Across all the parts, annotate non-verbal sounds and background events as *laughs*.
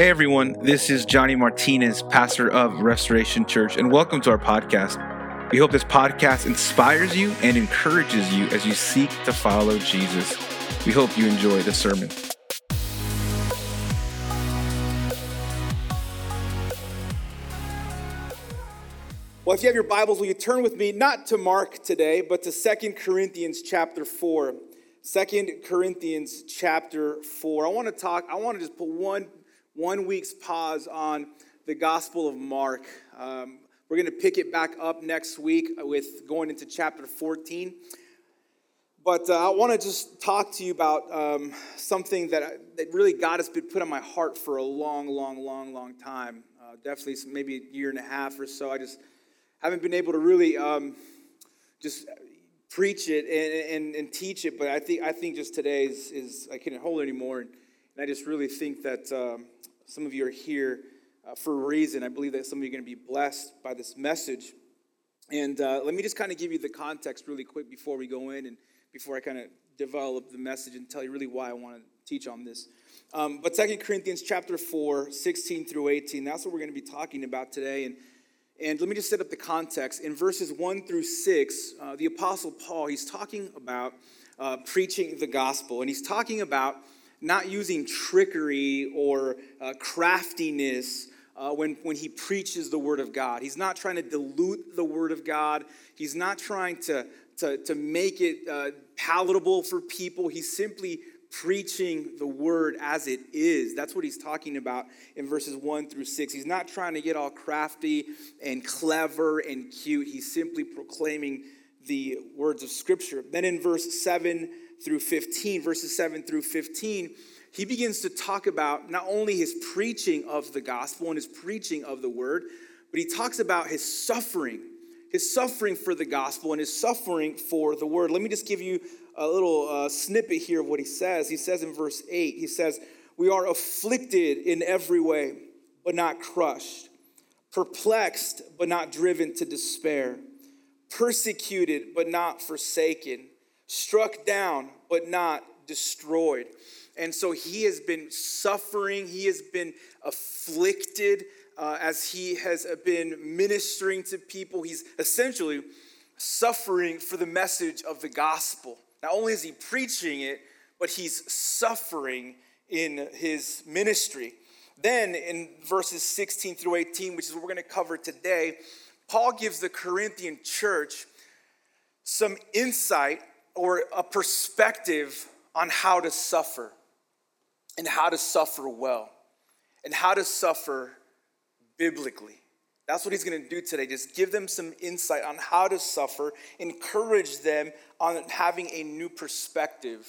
Hey everyone, this is Johnny Martinez, pastor of Restoration Church, and welcome to our podcast. We hope this podcast inspires you and encourages you as you seek to follow Jesus. We hope you enjoy the sermon. Well, if you have your Bibles, will you turn with me not to Mark today, but to Second Corinthians chapter 4. 2 Corinthians chapter 4. I want to talk, I want to just put one one week's pause on the Gospel of Mark. Um, we're going to pick it back up next week with going into chapter 14. But uh, I want to just talk to you about um, something that, that really God has been put on my heart for a long, long, long, long time. Uh, definitely maybe a year and a half or so. I just haven't been able to really um, just preach it and, and, and, teach it. But I think I think just today is, is I can't hold it anymore. And, I just really think that um, some of you are here uh, for a reason. I believe that some of you are going to be blessed by this message. And uh, let me just kind of give you the context really quick before we go in and before I kind of develop the message and tell you really why I want to teach on this. Um, but Second Corinthians chapter 4, 16 through 18, that's what we're going to be talking about today. And, and let me just set up the context. In verses 1 through 6, uh, the Apostle Paul, he's talking about uh, preaching the gospel. And he's talking about not using trickery or uh, craftiness uh, when, when he preaches the word of God. He's not trying to dilute the word of God. He's not trying to, to, to make it uh, palatable for people. He's simply preaching the word as it is. That's what he's talking about in verses 1 through 6. He's not trying to get all crafty and clever and cute. He's simply proclaiming the words of Scripture. Then in verse 7 through 15, verses 7 through 15, he begins to talk about not only his preaching of the gospel and his preaching of the word, but he talks about his suffering, his suffering for the gospel and his suffering for the word. Let me just give you a little uh, snippet here of what he says. He says in verse 8, he says, We are afflicted in every way, but not crushed, perplexed, but not driven to despair, persecuted, but not forsaken struck down, but not destroyed. And so he has been suffering, he has been afflicted uh, as he has been ministering to people. He's essentially suffering for the message of the gospel. Not only is he preaching it, but he's suffering in his ministry. Then in verses 16 through 18, which is what we're going to cover today, Paul gives the Corinthian church some insight or a perspective on how to suffer and how to suffer well and how to suffer biblically. That's what he's going to do today. Just give them some insight on how to suffer, encourage them on having a new perspective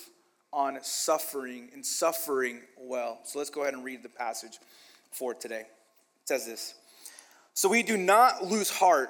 on suffering and suffering well. So let's go ahead and read the passage for today. It says this So we do not lose heart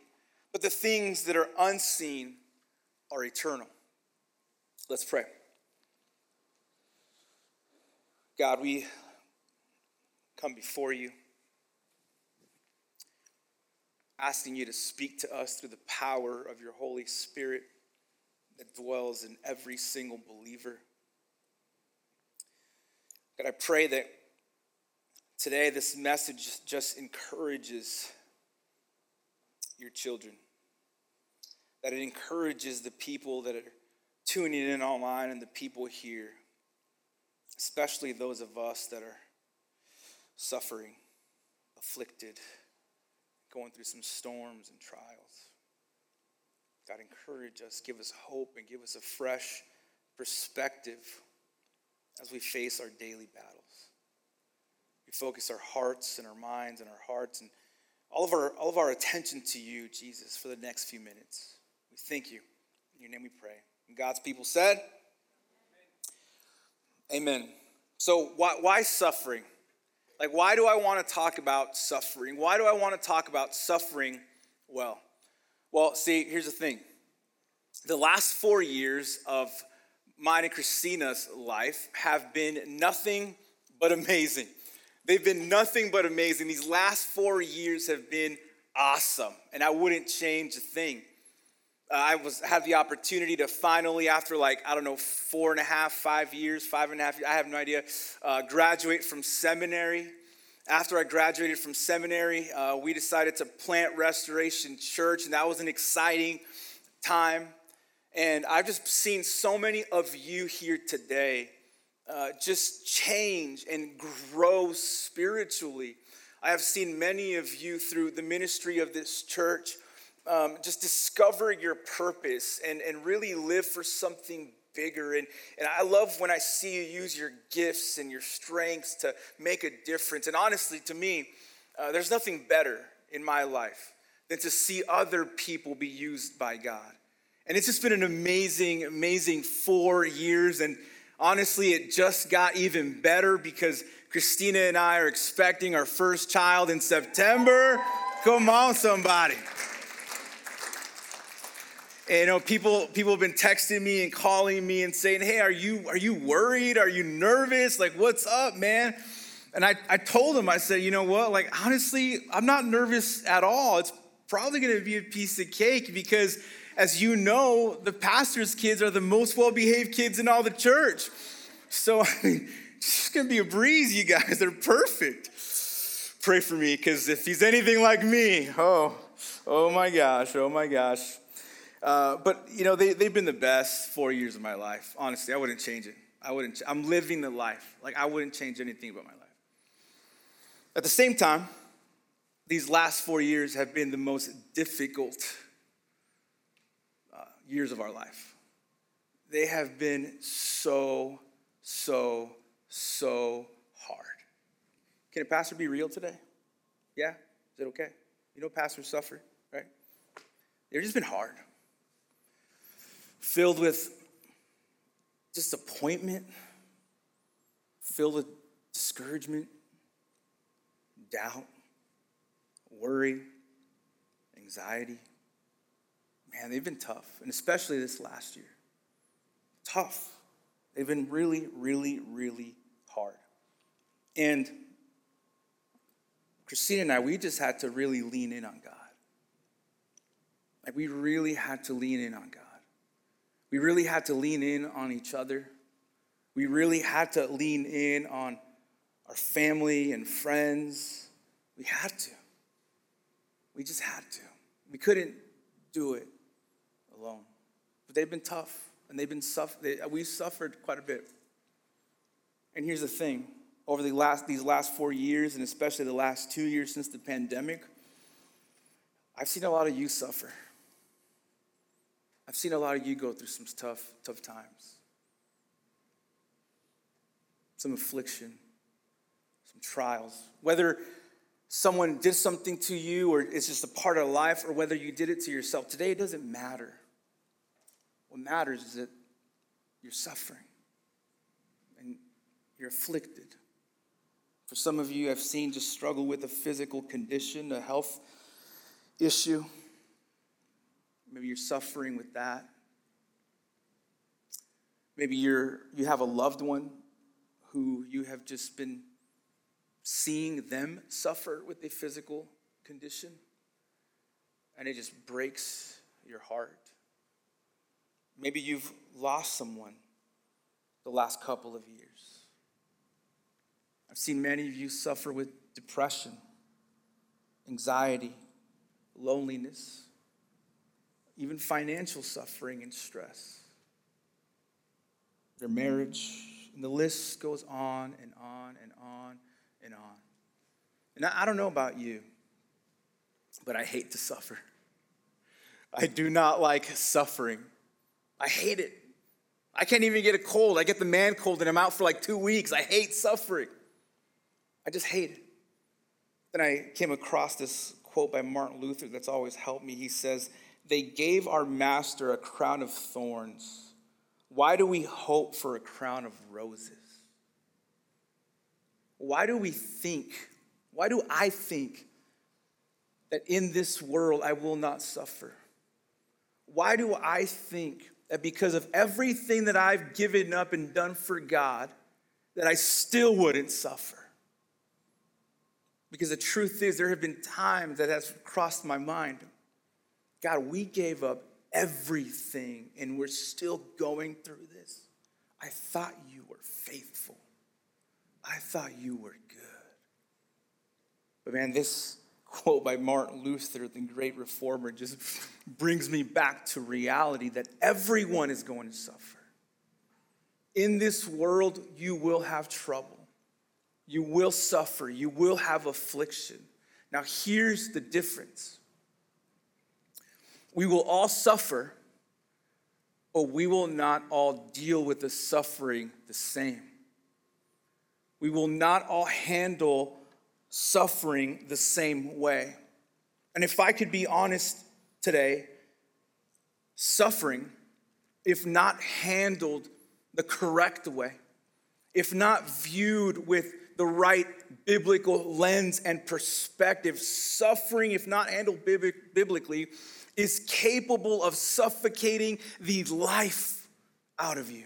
but the things that are unseen are eternal. Let's pray. God, we come before you, asking you to speak to us through the power of your Holy Spirit that dwells in every single believer. God, I pray that today this message just encourages your children. That it encourages the people that are tuning in online and the people here, especially those of us that are suffering, afflicted, going through some storms and trials. God, encourage us, give us hope, and give us a fresh perspective as we face our daily battles. We focus our hearts and our minds and our hearts and all of our, all of our attention to you, Jesus, for the next few minutes. We thank you. In your name we pray. And God's people said, Amen. Amen. So, why, why suffering? Like, why do I want to talk about suffering? Why do I want to talk about suffering well? Well, see, here's the thing. The last four years of mine and Christina's life have been nothing but amazing. They've been nothing but amazing. These last four years have been awesome, and I wouldn't change a thing. Uh, I was had the opportunity to finally, after like I don't know, four and a half, five years, five and a half, I have no idea, uh, graduate from seminary. After I graduated from seminary, uh, we decided to plant Restoration Church, and that was an exciting time. And I've just seen so many of you here today uh, just change and grow spiritually. I have seen many of you through the ministry of this church um, just discover your purpose and, and really live for something bigger. And, and I love when I see you use your gifts and your strengths to make a difference. And honestly, to me, uh, there's nothing better in my life than to see other people be used by God. And it's just been an amazing, amazing four years. And honestly, it just got even better because Christina and I are expecting our first child in September. Come on, somebody. And, you know, people people have been texting me and calling me and saying, "Hey, are you are you worried? Are you nervous? Like, what's up, man?" And I, I told them, I said, you know what? Like, honestly, I'm not nervous at all. It's probably going to be a piece of cake because, as you know, the pastor's kids are the most well behaved kids in all the church. So, *laughs* I mean, it's to be a breeze, you guys. They're perfect. Pray for me because if he's anything like me, oh, oh my gosh, oh my gosh. Uh, but you know, they, they've been the best four years of my life. Honestly, I wouldn't change it. I wouldn't. I'm living the life. Like I wouldn't change anything about my life. At the same time, these last four years have been the most difficult years of our life. They have been so, so, so hard. Can a pastor be real today? Yeah? Is it okay? You know, pastors suffer, right? They've just been hard filled with disappointment, filled with discouragement, doubt, worry, anxiety. Man, they've been tough, and especially this last year. Tough. They've been really, really, really hard. And Christina and I, we just had to really lean in on God. Like, we really had to lean in on God. We really had to lean in on each other. We really had to lean in on our family and friends. We had to. We just had to. We couldn't do it alone. But they've been tough and they've been suffer- they, we've suffered quite a bit. And here's the thing over the last, these last four years, and especially the last two years since the pandemic, I've seen a lot of you suffer. I've seen a lot of you go through some tough, tough times. Some affliction, some trials. Whether someone did something to you or it's just a part of life or whether you did it to yourself, today it doesn't matter. What matters is that you're suffering and you're afflicted. For some of you, I've seen just struggle with a physical condition, a health issue. Maybe you're suffering with that. Maybe you're, you have a loved one who you have just been seeing them suffer with a physical condition, and it just breaks your heart. Maybe you've lost someone the last couple of years. I've seen many of you suffer with depression, anxiety, loneliness even financial suffering and stress, their marriage, and the list goes on and on and on and on. And I don't know about you, but I hate to suffer. I do not like suffering. I hate it. I can't even get a cold. I get the man cold and I'm out for like two weeks. I hate suffering. I just hate it. Then I came across this quote by Martin Luther that's always helped me. He says, they gave our master a crown of thorns. Why do we hope for a crown of roses? why do we think, why do I think that in this world I will not suffer? Why do I think that because of everything that I've given up and done for God, that I still wouldn't suffer? Because the truth is, there have been times that has crossed my mind. God, we gave up everything and we're still going through this. I thought you were faithful. I thought you were good. But man, this quote by Martin Luther, the great reformer, just brings me back to reality that everyone is going to suffer. In this world, you will have trouble. You will suffer. You will have affliction. Now, here's the difference we will all suffer, but we will not all deal with the suffering the same. We will not all handle suffering the same way. And if I could be honest today, suffering, if not handled the correct way, if not viewed with the right biblical lens and perspective, suffering, if not handled biblically, is capable of suffocating the life out of you.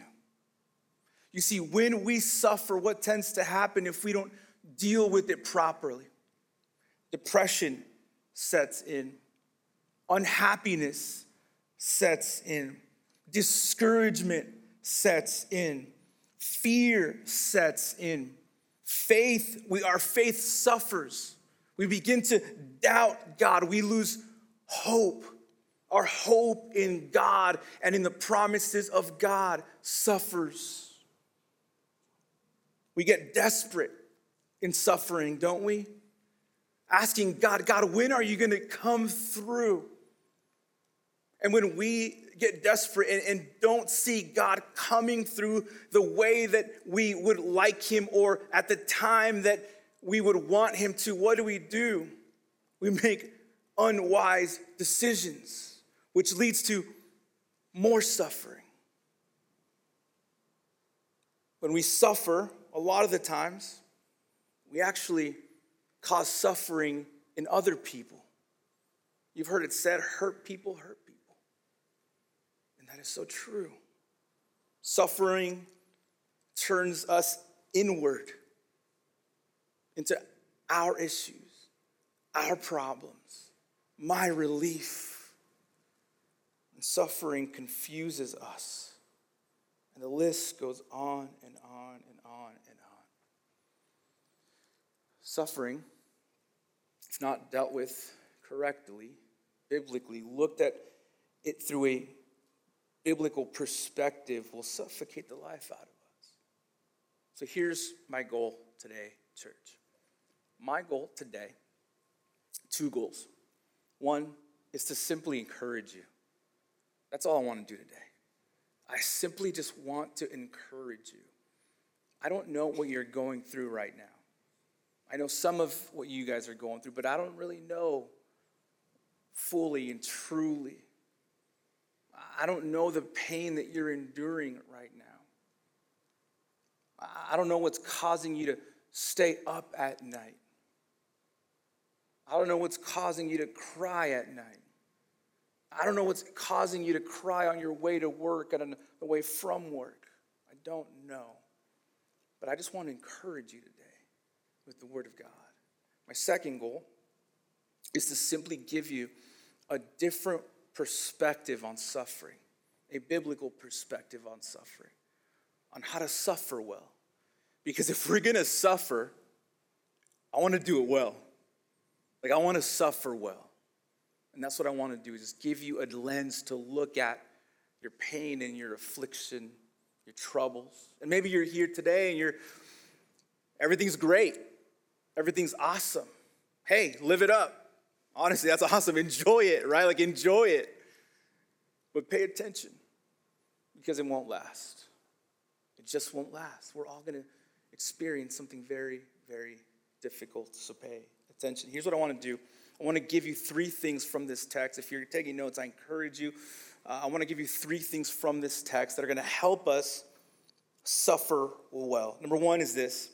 You see, when we suffer, what tends to happen if we don't deal with it properly? Depression sets in, unhappiness sets in, discouragement sets in, fear sets in. Faith, we, our faith suffers. We begin to doubt God. We lose hope. Our hope in God and in the promises of God suffers. We get desperate in suffering, don't we? Asking God, God, when are you going to come through? And when we get desperate and, and, don't see God coming through the way that we would like Him or at the time that we would want Him to, what do we do? We make unwise decisions, which leads to more suffering. When we suffer, a lot of the times, we actually cause suffering in other people. You've heard it said, hurt people hurt people. And that is so true. Suffering turns us inward into our issues, our problems, my relief. And suffering confuses us. And the list goes on and on and on and. Suffering, if not dealt with correctly, biblically, looked at it through a biblical perspective, will suffocate the life out of us. So here's my goal today, church. My goal today, two goals. One is to simply encourage you. That's all I want to do today. I simply just want to encourage you. I don't know what you're going through right now. I know some of what you guys are going through, but I don't really know fully and truly. I don't know the pain that you're enduring right now. I don't know what's causing you to stay up at night. I don't know what's causing you to cry at night. I don't know what's causing you to cry on your way to work and on the way from work. I don't know. But I just want to encourage you today with the Word of God. My second goal is to simply give you a different perspective on suffering, a biblical perspective on suffering, on how to suffer well. Because if we're to suffer, I want to do it well. Like, I want to suffer well. And that's what I want to do, is just give you a lens to look at your pain and your affliction, your troubles. And maybe you're here today and you're everything's great. Everything's awesome. Hey, live it up. Honestly, that's *laughs* awesome. Enjoy it, right? Like enjoy it. But pay attention because it won't last. It just won't last. We're all going to experience something very, very difficult. So pay attention. Here's what I want to do I want to give you three things from this text. If you're taking notes, I encourage you. Uh, I want to give you three things from this text that are going to help us suffer well. Number one is this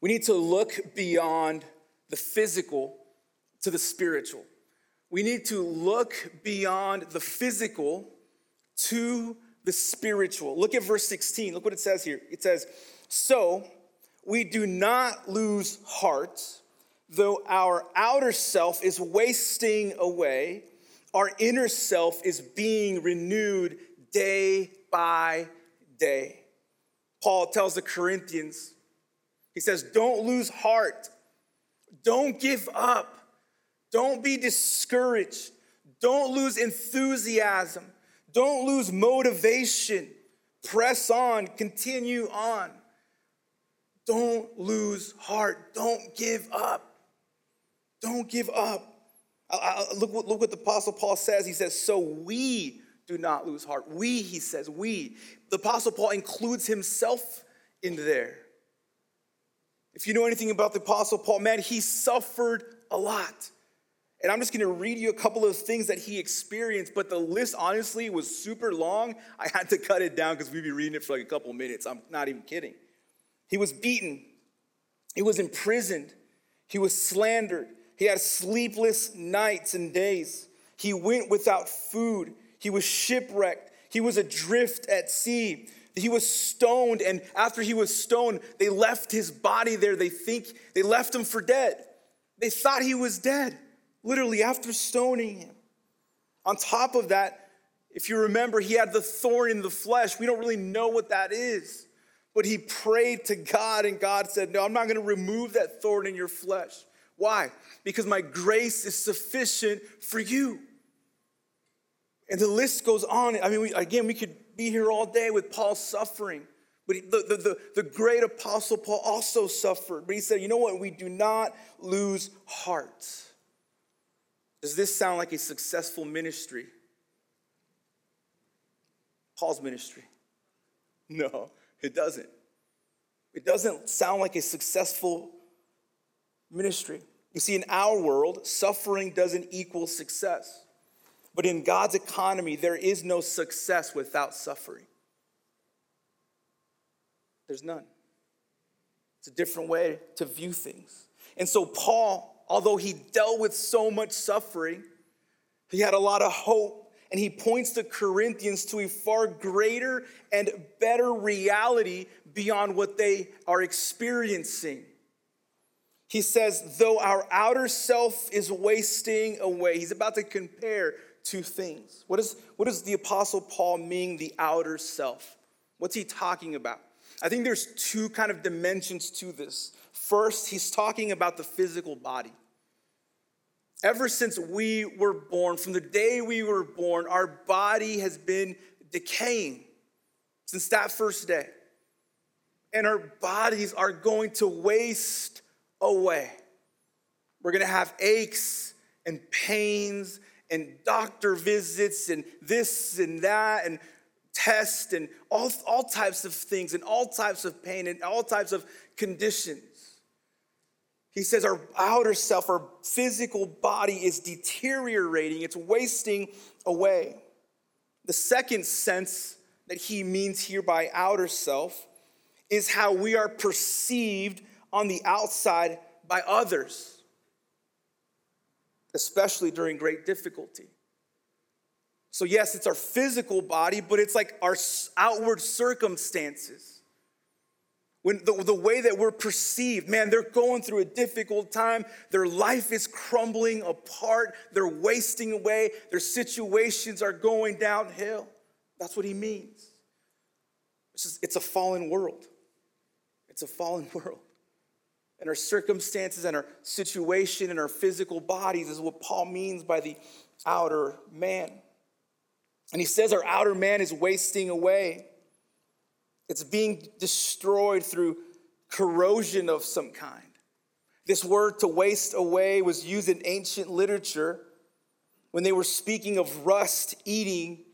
We need to look beyond the physical to the spiritual. We need to look beyond the physical to the spiritual. Look at verse 16. Look what it says here. It says, So we do not lose heart, though our outer self is wasting away, our inner self is being renewed day by day. Paul tells the Corinthians, he says, Don't lose heart, don't give up, don't be discouraged, don't lose enthusiasm, don't lose motivation. Press on, continue on. Don't lose heart. Don't give up. Don't give up. I, I, look, look what the Apostle Paul says. He says, So we do not lose heart. We, he says, we. The Apostle Paul includes himself in there. If you know anything about the Apostle Paul, man, he suffered a lot. And I'm just gonna read you a couple of things that he experienced, but the list honestly was super long. I had to cut it down because we'd be reading it for like a couple minutes. I'm not even kidding. He was beaten, he was imprisoned, he was slandered, he had sleepless nights and days. He went without food, he was shipwrecked, he was adrift at sea. He was stoned, and after he was stoned, they left his body there. They think they left him for dead. They thought he was dead, literally, after stoning him. On top of that, if you remember, he had the thorn in the flesh. We don't really know what that is. But he prayed to God, and God said, No, I'm not gonna remove that thorn in your flesh. Why? Because my grace is sufficient for you. And the list goes on. I mean, we, again, we could be here all day with Paul's suffering. But the, the, the, the, great apostle Paul also suffered. But he said, you know what? We do not lose heart. Does this sound like a successful ministry? Paul's ministry? No. It doesn't. It doesn't sound like a successful ministry. You see, in our world, suffering doesn't equal success. But in God's economy, there is no success without suffering. There's none. It's a different way to view things. And so, Paul, although he dealt with so much suffering, he had a lot of hope and he points the Corinthians to a far greater and better reality beyond what they are experiencing. He says, though our outer self is wasting away, he's about to compare two things. What, is, what does the Apostle Paul mean, the outer self? What's he talking about? I think there's two kind of dimensions to this. First, he's talking about the physical body. Ever since we were born, from the day we were born, our body has been decaying since that first day. And our bodies are going to waste away. We're gonna have aches and pains and doctor visits and this and that and tests and all, all types of things and all types of pain and all types of conditions. He says our outer self, our physical body is deteriorating, it's wasting away. The second sense that he means here by outer self is how we are perceived on the outside by others, especially during great difficulty. So, yes, it's our physical body, but it's like our outward circumstances. When the, the way that we're perceived, man, they're going through a difficult time. Their life is crumbling apart. They're wasting away. Their situations are going downhill. That's what he means. It's, just, it's a fallen world. It's a fallen *laughs* world. And our circumstances and our situation and our physical bodies is what Paul means by the outer man. And he says our outer man is wasting away. It's being destroyed through corrosion of some kind. This word to waste away was used in ancient literature when they were speaking of rust eating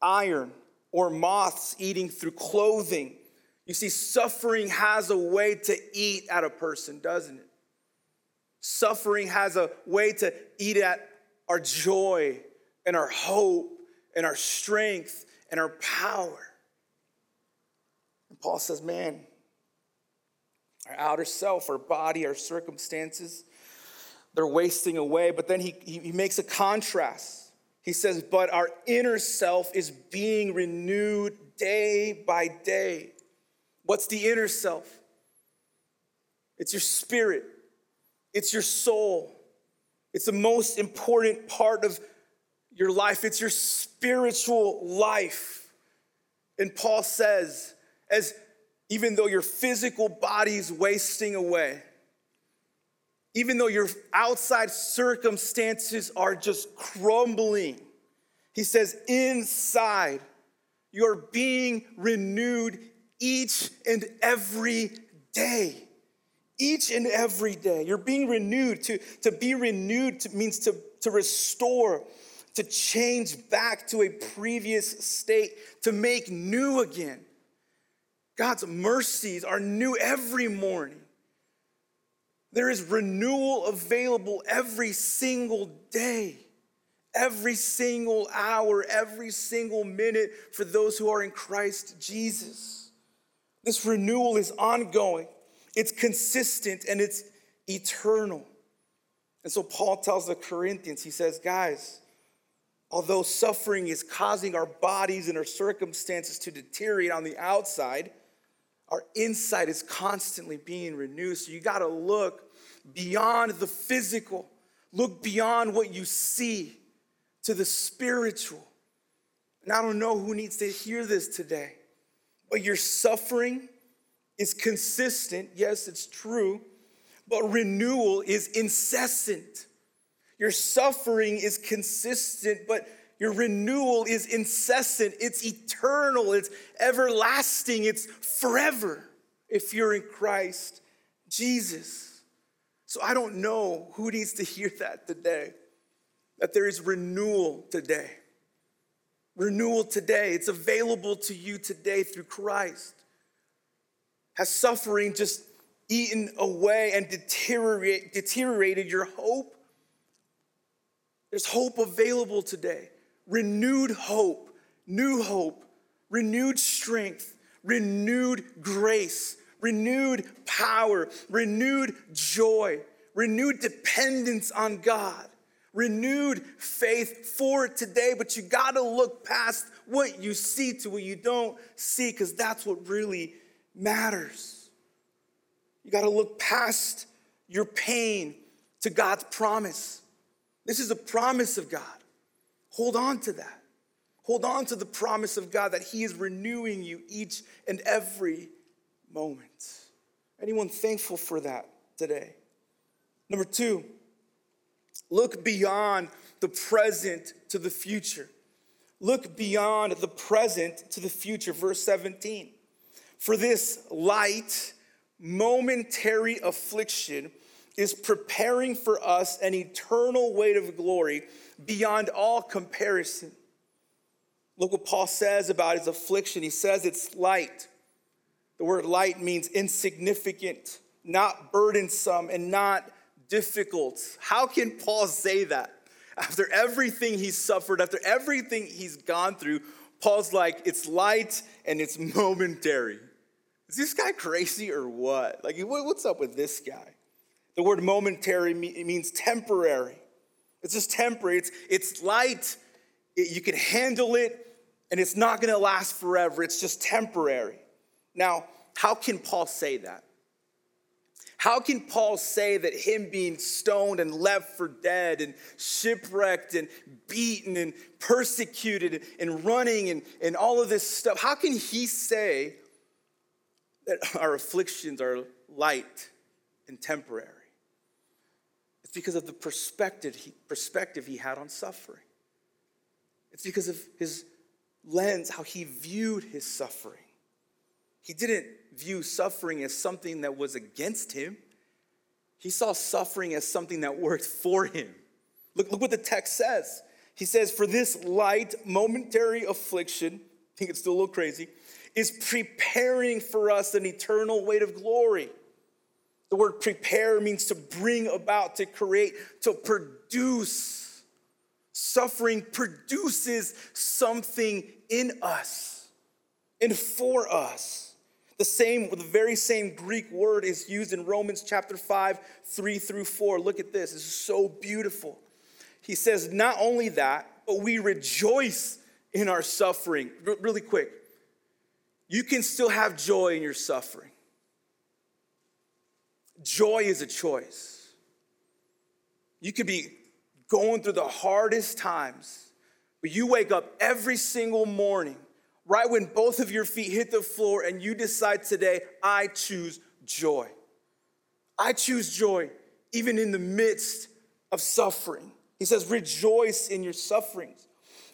iron or moths eating through clothing. You see, suffering has a way to eat at a person, doesn't it? Suffering has a way to eat at our joy and our hope and our strength and our power. And Paul says, Man, Our outer self, our body, our circumstances, they're wasting away. But then he, he makes a contrast. He says, But our inner self is being renewed day by day. What's the inner self? It's your spirit, it's your soul. It's the most important part of your life, it's your spiritual life. And Paul says, as even though your physical body is wasting away, even though your outside circumstances are just crumbling, he says, inside, you're being renewed each and every day. Each and every day. You're being renewed. To, to be renewed to, means to, to restore, to change back to a previous state, to make new again. God's mercies are new every morning. There is renewal available every single day, every single hour, every single minute for those who are in Christ Jesus. This renewal is ongoing, it's consistent, and it's eternal. And so Paul tells the Corinthians, he says, guys, although suffering is causing our bodies and our circumstances to deteriorate on the outside, our inside is constantly being renewed. So you got to look beyond the physical, look beyond what you see to the spiritual. And I don't know who needs to hear this today, but your suffering is consistent. Yes, it's true, but renewal is incessant. Your suffering is consistent, but your renewal is incessant, it's eternal, it's everlasting, it's forever if you're in Christ Jesus. So I don't know who needs to hear that today, that there is renewal today. Renewal today. It's available to you today through Christ. Has suffering just eaten away and deteriorate, deteriorated your hope? There's hope available today renewed hope, new hope, renewed strength, renewed grace, renewed power, renewed joy, renewed dependence on God, renewed faith for today. But you got to look past what you see to what you don't see because that's what really matters. You got to look past your pain to God's promise. This is a promise of God. Hold on to that. Hold on to the promise of God that He is renewing you each and every moment. Anyone thankful for that today? Number two, look beyond the present to the future. Look beyond the present to the future. Verse 17. For this light, momentary affliction is preparing for us an eternal weight of glory beyond all comparison. Look what Paul says about his affliction. He says it's light. The word light means insignificant, not burdensome, and not difficult. How can Paul say that? After everything he's suffered, after everything he's gone through, Paul's like, it's light and it's *laughs* momentary. Is this guy crazy or what? Like, what's up with this guy? The word momentary means temporary. It's just temporary. It's, it's light. It, you can handle it, and it's not going to last forever. It's just temporary. Now, how can Paul say that? How can Paul say that him being stoned and left for dead and shipwrecked and beaten and persecuted and running and, and all of this stuff, how can he say that *laughs* our afflictions are light and temporary? It's because of the perspective he, perspective he had on suffering. It's because of his lens, how he viewed his suffering. He didn't view suffering as something that was against him, he saw suffering as something that worked for him. Look, look what the text says. He says, For this light, momentary affliction, I think it's still a little crazy, is preparing for us an eternal weight of glory. The word prepare means to bring about, to create, to produce. Suffering produces something in us and for us. The same, the very same Greek word is used in Romans chapter 5, 3 through 4. Look at this, this is so beautiful. He says, Not only that, but we rejoice in our suffering. R- really quick, you can still have joy in your suffering. Joy is a choice. You could be going through the hardest times, but you wake up every single morning, right when both of your feet hit the floor, and you decide today, I choose joy. I choose joy even in the midst of suffering. He says, rejoice in your sufferings.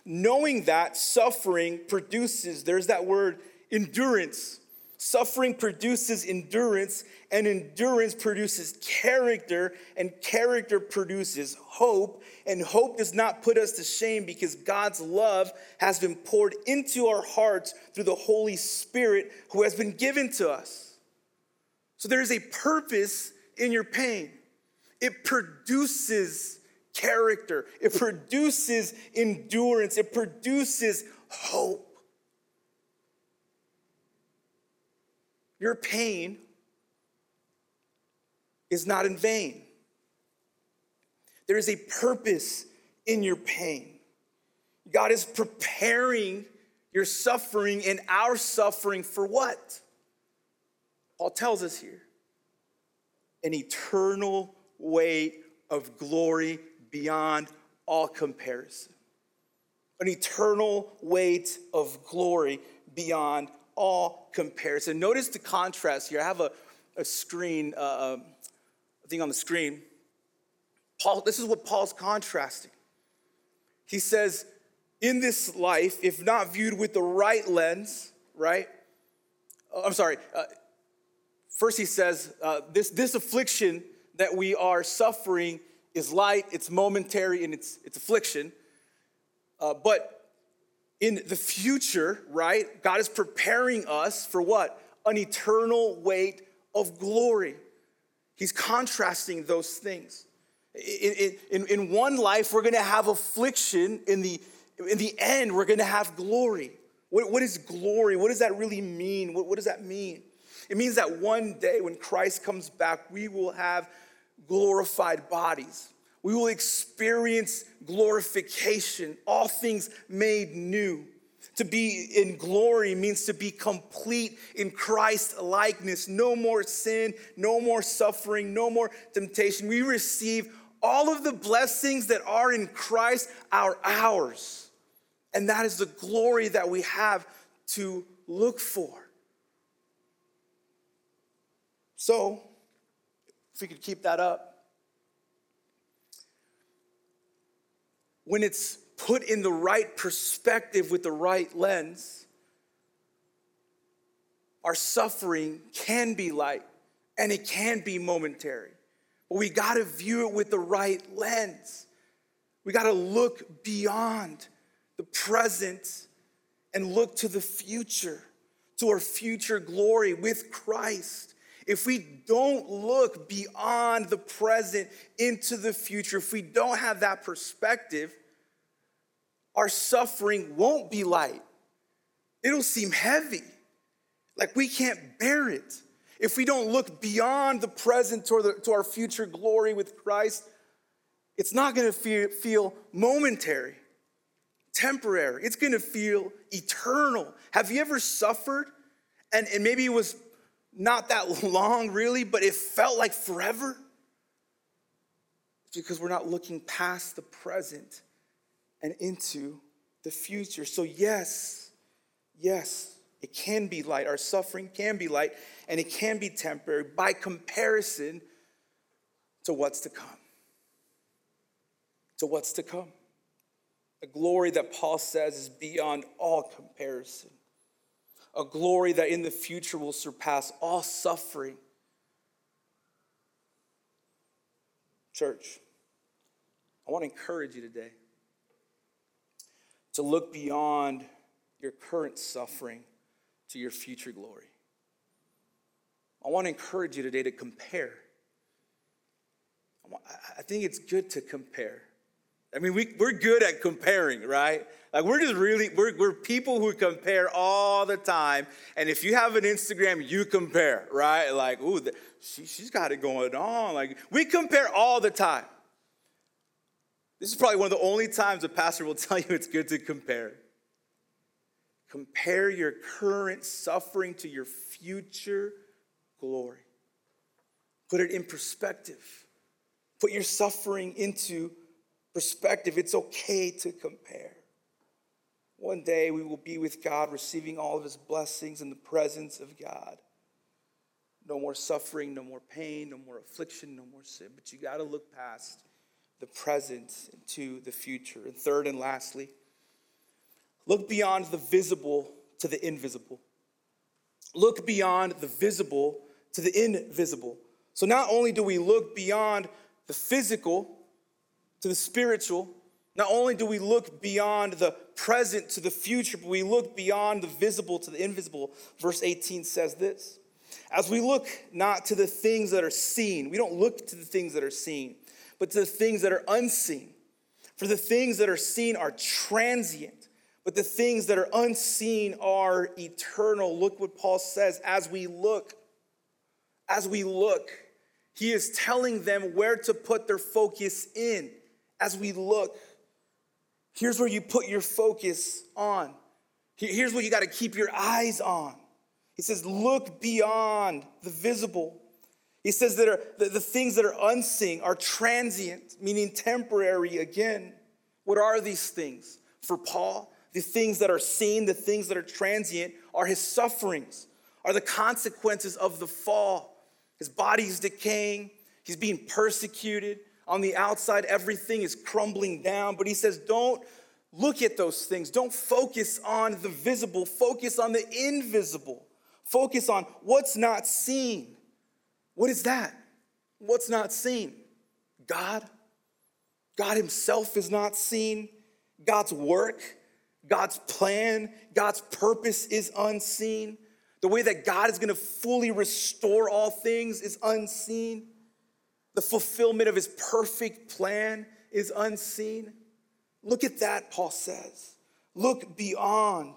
Knowing that suffering produces, there's that word, endurance. Suffering produces endurance, and endurance produces character, and character produces hope. And hope does not put us to shame because God's love has been poured into our hearts through the Holy Spirit who has been given to us. So there is a purpose in your pain, it produces character, it produces endurance, it produces hope. Your pain is not in vain. There is a purpose in your pain. God is preparing your suffering and our suffering for what? Paul tells us here an eternal weight of glory beyond all comparison. An eternal weight of glory beyond all comparison. Notice the contrast here. I have a, a screen, uh, a thing on the screen. Paul, this is what Paul's contrasting. He says, in this life, if not viewed with the right lens, right? Uh, I'm sorry. Uh, first, he says, uh, this, this affliction that we are suffering is light, it's momentary, and it's, it's affliction. Uh, but in the future, right, God is preparing us for what? An eternal weight of glory. He's contrasting those things. In, in, in one life, we're gonna have affliction. In the, in the end, we're gonna have glory. What, what is glory? What does that really mean? What, what does that mean? It means that one day when Christ comes back, we will have glorified bodies. We will experience glorification, all things made new. To be in glory means to be complete in Christ likeness. No more sin, no more suffering, no more temptation. We receive all of the blessings that are in Christ are ours. And that is the glory that we have to look for. So, if we could keep that up. When it's put in the right perspective with the right lens, our suffering can be light and it can be momentary. But we got to view it with the right lens. We got to look beyond the present and look to the future, to our future glory with Christ. If we don't look beyond the present into the future, if we don't have that perspective, our suffering won't be light. It'll seem heavy, like we can't bear it. If we don't look beyond the present to, to our future glory with Christ, it's not gonna feel, feel momentary, temporary. It's gonna feel eternal. Have you ever suffered and, and maybe it was not that long really, but it felt like forever? It's because we're not looking past the present and into the future. So, yes, yes, it can be light. Our suffering can be light and it can be temporary by comparison to what's to come. To what's to come. The glory that Paul says is beyond all comparison. A glory that in the future will surpass all suffering. Church, I want to encourage you today to look beyond your current suffering to your future glory. I want to encourage you today to compare. I think it's good to compare. I mean, we, we're good at comparing, right? Like we're just really, we're, we're people who compare all the time. And if you have an Instagram, you compare, right? Like, ooh, the, she, she's got it going on. Like we compare all the time. This is probably one of the only times a pastor will *laughs* tell you it's good to compare. Compare your current suffering to your future glory. Put it in perspective. Put your suffering into perspective. It's okay to compare. One day we will be with God, receiving all of his blessings in the presence of God. No more suffering, no more pain, no more affliction, no more sin. But you got to look past the present to the future. And third and lastly, look beyond the visible to the invisible. Look beyond the visible to the invisible. So not only do we look beyond the physical to the spiritual, not only do we look beyond the present to the future, but we look beyond the visible to the invisible. Verse 18 says this As we look not to the things that are seen, we don't look to the things that are seen, but to the things that are unseen. For the things that are seen are transient, but the things that are unseen are eternal. Look what Paul says as we look, as we look, he is telling them where to put their focus in. As we look, here's where you put your focus on. Here's what you got to keep your eyes on. He says, Look beyond the visible he says that are, the, the things that are unseen are transient, meaning temporary again. What are these things? For Paul, the things that are seen, the things that are transient, are his sufferings, are the consequences of the fall. His body's decaying, he's being persecuted. On the outside, everything is crumbling down. But he says, don't look at those things. Don't focus on the visible, focus on the invisible. Focus on what's not seen. What is that? What's not seen? God. God Himself is not seen. God's work, God's plan, God's purpose is unseen. The way that God is gonna fully restore all things is unseen. The fulfillment of His perfect plan is unseen. Look at that, Paul says. Look beyond.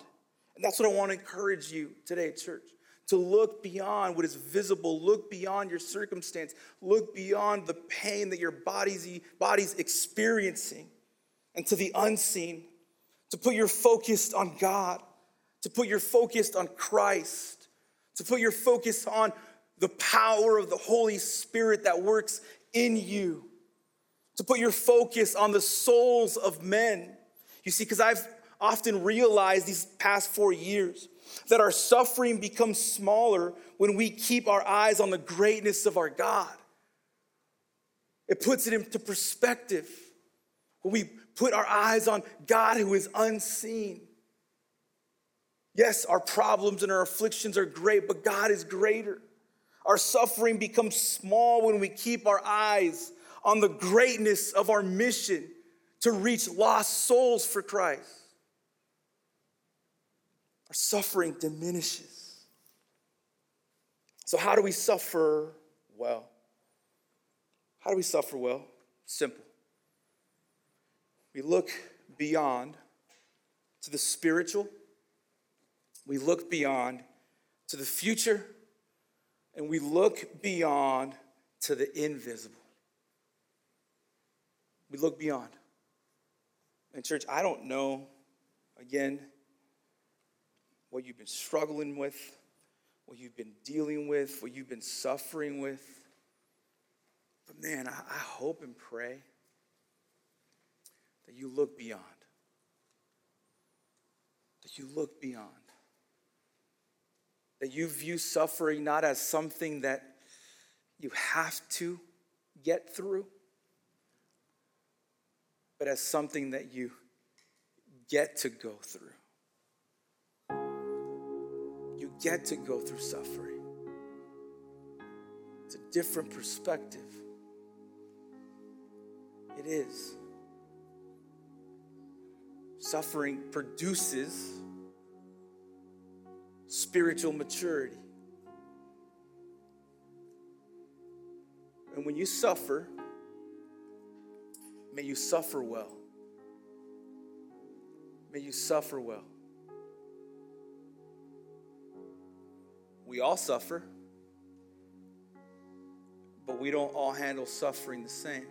And that's what I wanna encourage you today, church to look beyond what is visible, look beyond your circumstance, look beyond the pain that your body's, body's experiencing, and to the unseen, to put your focus on God, to put your focus on Christ, to put your focus on the power of the Holy Spirit that works in you, to put your focus on the souls of men. You see, because I've often realized these past four years that our suffering becomes smaller when we keep our eyes on the greatness of our God. It puts it into perspective when we put our eyes on God who is unseen. Yes, our problems and our afflictions are great, but God is greater. Our suffering becomes small when we keep our eyes on the greatness of our mission to reach lost souls for Christ our suffering diminishes. So, how do we suffer well? How do we suffer well? Simple. We look beyond to the spiritual, we look beyond to the future, and we look beyond to the invisible. We look beyond. And, church, I don't know, again, what you've been struggling with, what you've been dealing with, what you've been suffering with. But man, I, I hope and pray that you look beyond. That you look beyond. That you view suffering not as something that you have to get through, but as something that you get to go through You get to go through suffering. It's a different perspective. It is. Suffering produces spiritual maturity. And when you suffer, may you suffer well. May you suffer well. We all suffer, but we don't all handle suffering the same.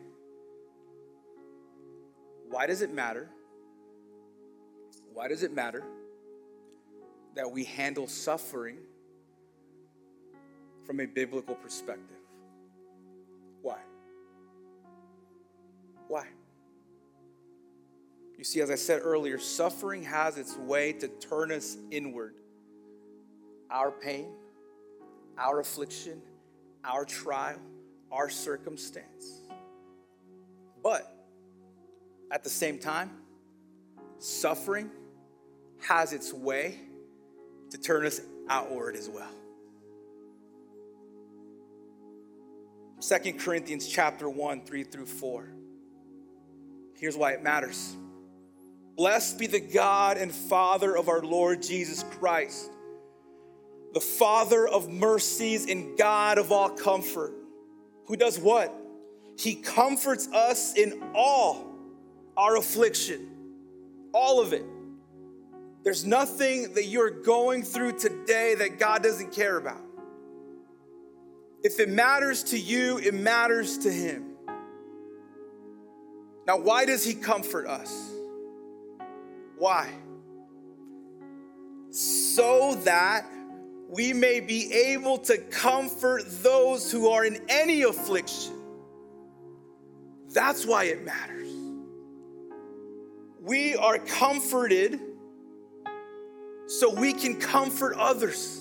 Why does it matter? Why does it matter that we handle suffering from a biblical perspective? Why? Why? You see, as I said earlier, suffering has its way to turn us inward. Our pain, our affliction, our trial, our circumstance. But at the same time, suffering has its way to turn us outward as well. Second Corinthians chapter 1, 3 through 4. Here's why it matters. Blessed be the God and Father of our Lord Jesus Christ, the Father of mercies and God of all comfort, who does what? He comforts us in all our affliction, all of it. There's nothing that you're going through today that God doesn't care about. If it matters to you, it matters to Him. Now, why does He comfort us? Why? So that we may be able to comfort those who are in any affliction. That's why it matters. We are comforted so we can comfort others.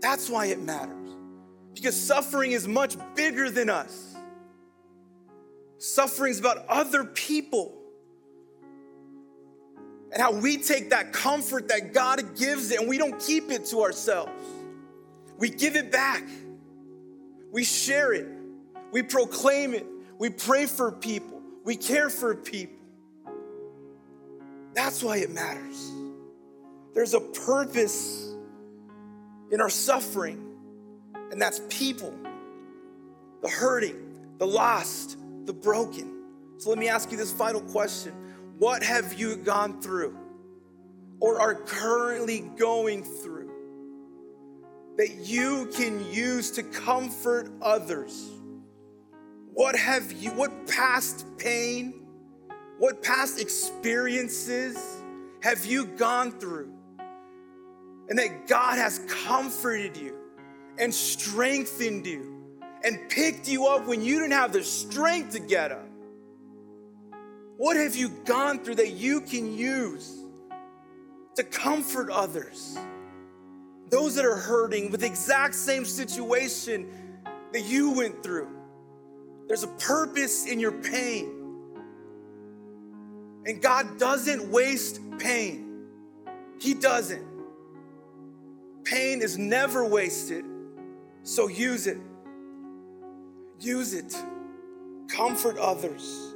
That's why it matters. Because suffering is much bigger than us. Suffering is about other people. And how we take that comfort that God gives it and we don't keep it to ourselves. We give it back. We share it. We proclaim it. We pray for people. We care for people. That's why it matters. There's a purpose in our suffering, and that's people, the hurting, the lost, the broken. So let me ask you this final question What have you gone through or are currently going through that you can use to comfort others? What have you, what past pain, what past experiences have you gone through? and that God has comforted you and strengthened you and picked you up when you didn't have the strength to get up. What have you gone through that you can use to comfort others? Those that are hurting with the exact same situation that you went through. There's a purpose in your pain. And God doesn't waste pain, He doesn't. Pain is never wasted, so use it. Use it. Comfort others.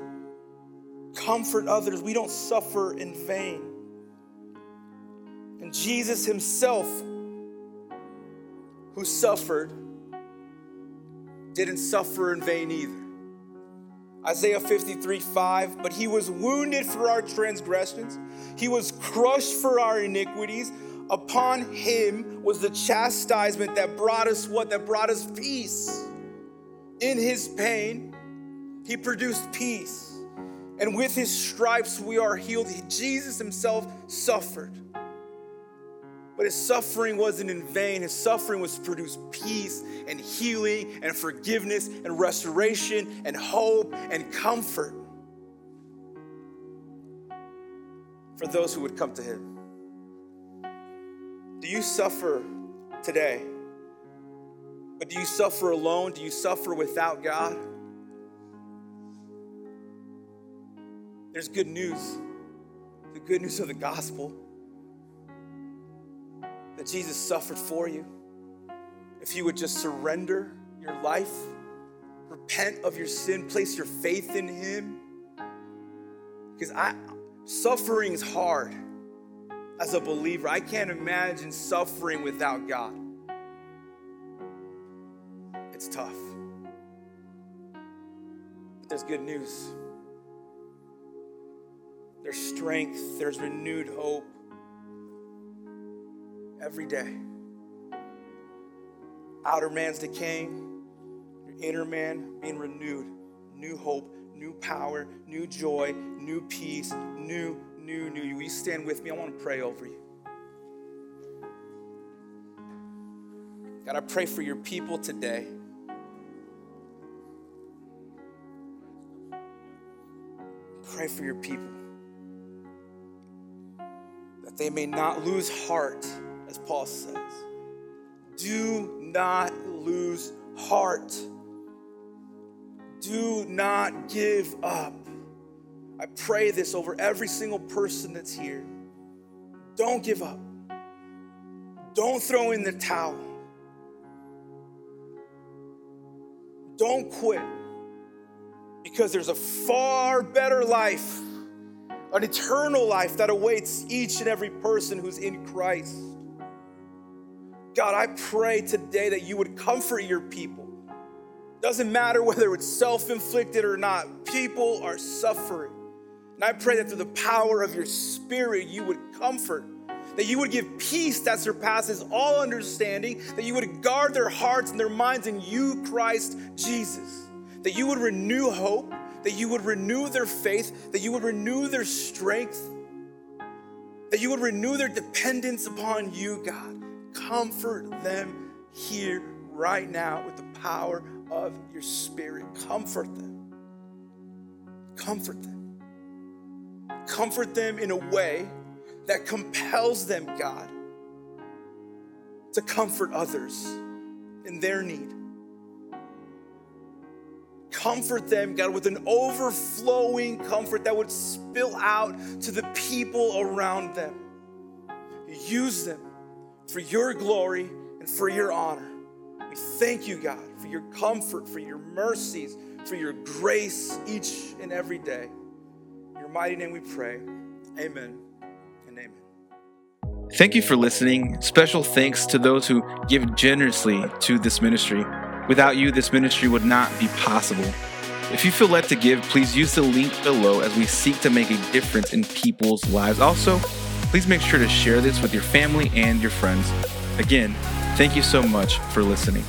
Comfort others. We don't suffer in vain. And Jesus Himself, who suffered, didn't suffer in vain either. Isaiah 53 5, but He was wounded for our transgressions, He was crushed for our iniquities upon him was the chastisement that brought us what? That brought us peace. In his pain, he produced peace. And with his stripes, we are healed. Jesus himself suffered. But his suffering wasn't in vain. His suffering was to produce peace and healing and forgiveness and restoration and hope and comfort for those who would come to him. Do you suffer today? But do you suffer alone? Do you suffer without God? There's good news. The good news of the gospel that Jesus suffered for you. If you would just surrender your life, repent of your sin, place your faith in Him. Because I suffering is hard as a believer. I can't imagine suffering without God. It's tough. But there's good news. there's strength, there's renewed hope every day. Outer man's decaying, your inner man being renewed, new hope, new power, new joy, new peace, new, new, new. Will you stand with me? I want to pray over you. God, I pray for your people today. Pray for your people that they may not lose heart, as Paul says. Do not lose heart. Do not give up. I pray this over every single person that's here. Don't give up. Don't throw in the towel. Don't quit because there's a far better life, an eternal life that awaits each and every person who's in Christ. God, I pray today that you would comfort your people. Doesn't matter whether it's self inflicted or not, people are suffering. And I pray that through the power of your spirit, you would comfort, that you would give peace that surpasses all understanding, that you would guard their hearts and their minds in you, Christ Jesus, that you would renew hope, that you would renew their faith, that you would renew their strength, that you would renew their dependence upon you, God. Comfort them here right now with the power of your spirit. Comfort them. Comfort them. Comfort them in a way that compels them, God, to comfort others in their need. Comfort them, God, with an overflowing comfort that would spill out to the people around them. Use them for your glory and for your honor. We thank you, God, for your comfort, for your mercies, for your grace each and every day. In your mighty name we pray. Amen and amen. Thank you for listening. Special thanks to those who give generously to this ministry. Without you, this ministry would not be possible. If you feel led to give, please use the link below as we seek to make a difference in people's lives. Also, please make sure to share this with your family and your friends. Again, thank you so much for listening.